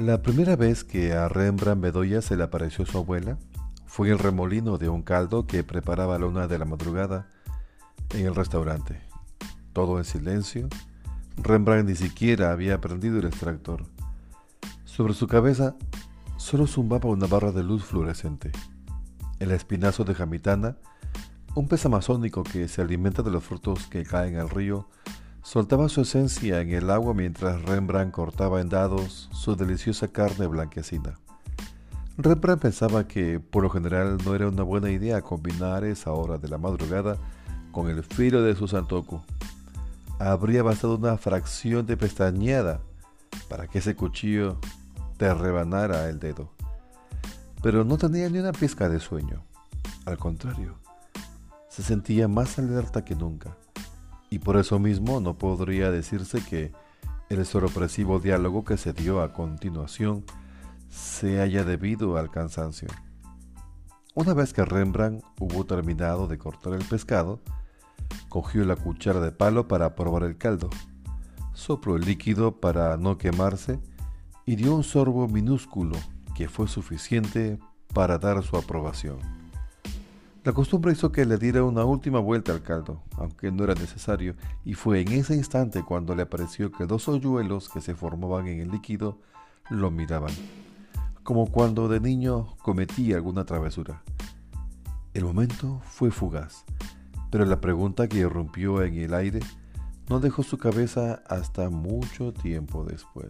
La primera vez que a Rembrandt Bedoya se le apareció su abuela fue el remolino de un caldo que preparaba a la una de la madrugada en el restaurante. Todo en silencio. Rembrandt ni siquiera había prendido el extractor. Sobre su cabeza solo zumbaba una barra de luz fluorescente. El espinazo de jamitana, un pez amazónico que se alimenta de los frutos que caen al río, Soltaba su esencia en el agua mientras Rembrandt cortaba en dados su deliciosa carne blanquecina. Rembrandt pensaba que por lo general no era una buena idea combinar esa hora de la madrugada con el filo de su santoku. Habría bastado una fracción de pestañeada para que ese cuchillo te rebanara el dedo. Pero no tenía ni una pizca de sueño. Al contrario, se sentía más alerta que nunca y por eso mismo no podría decirse que el sorpresivo diálogo que se dio a continuación se haya debido al cansancio. Una vez que Rembrandt hubo terminado de cortar el pescado, cogió la cuchara de palo para probar el caldo, sopló el líquido para no quemarse y dio un sorbo minúsculo que fue suficiente para dar su aprobación. La costumbre hizo que le diera una última vuelta al caldo, aunque no era necesario, y fue en ese instante cuando le pareció que dos hoyuelos que se formaban en el líquido lo miraban, como cuando de niño cometía alguna travesura. El momento fue fugaz, pero la pregunta que irrumpió en el aire no dejó su cabeza hasta mucho tiempo después.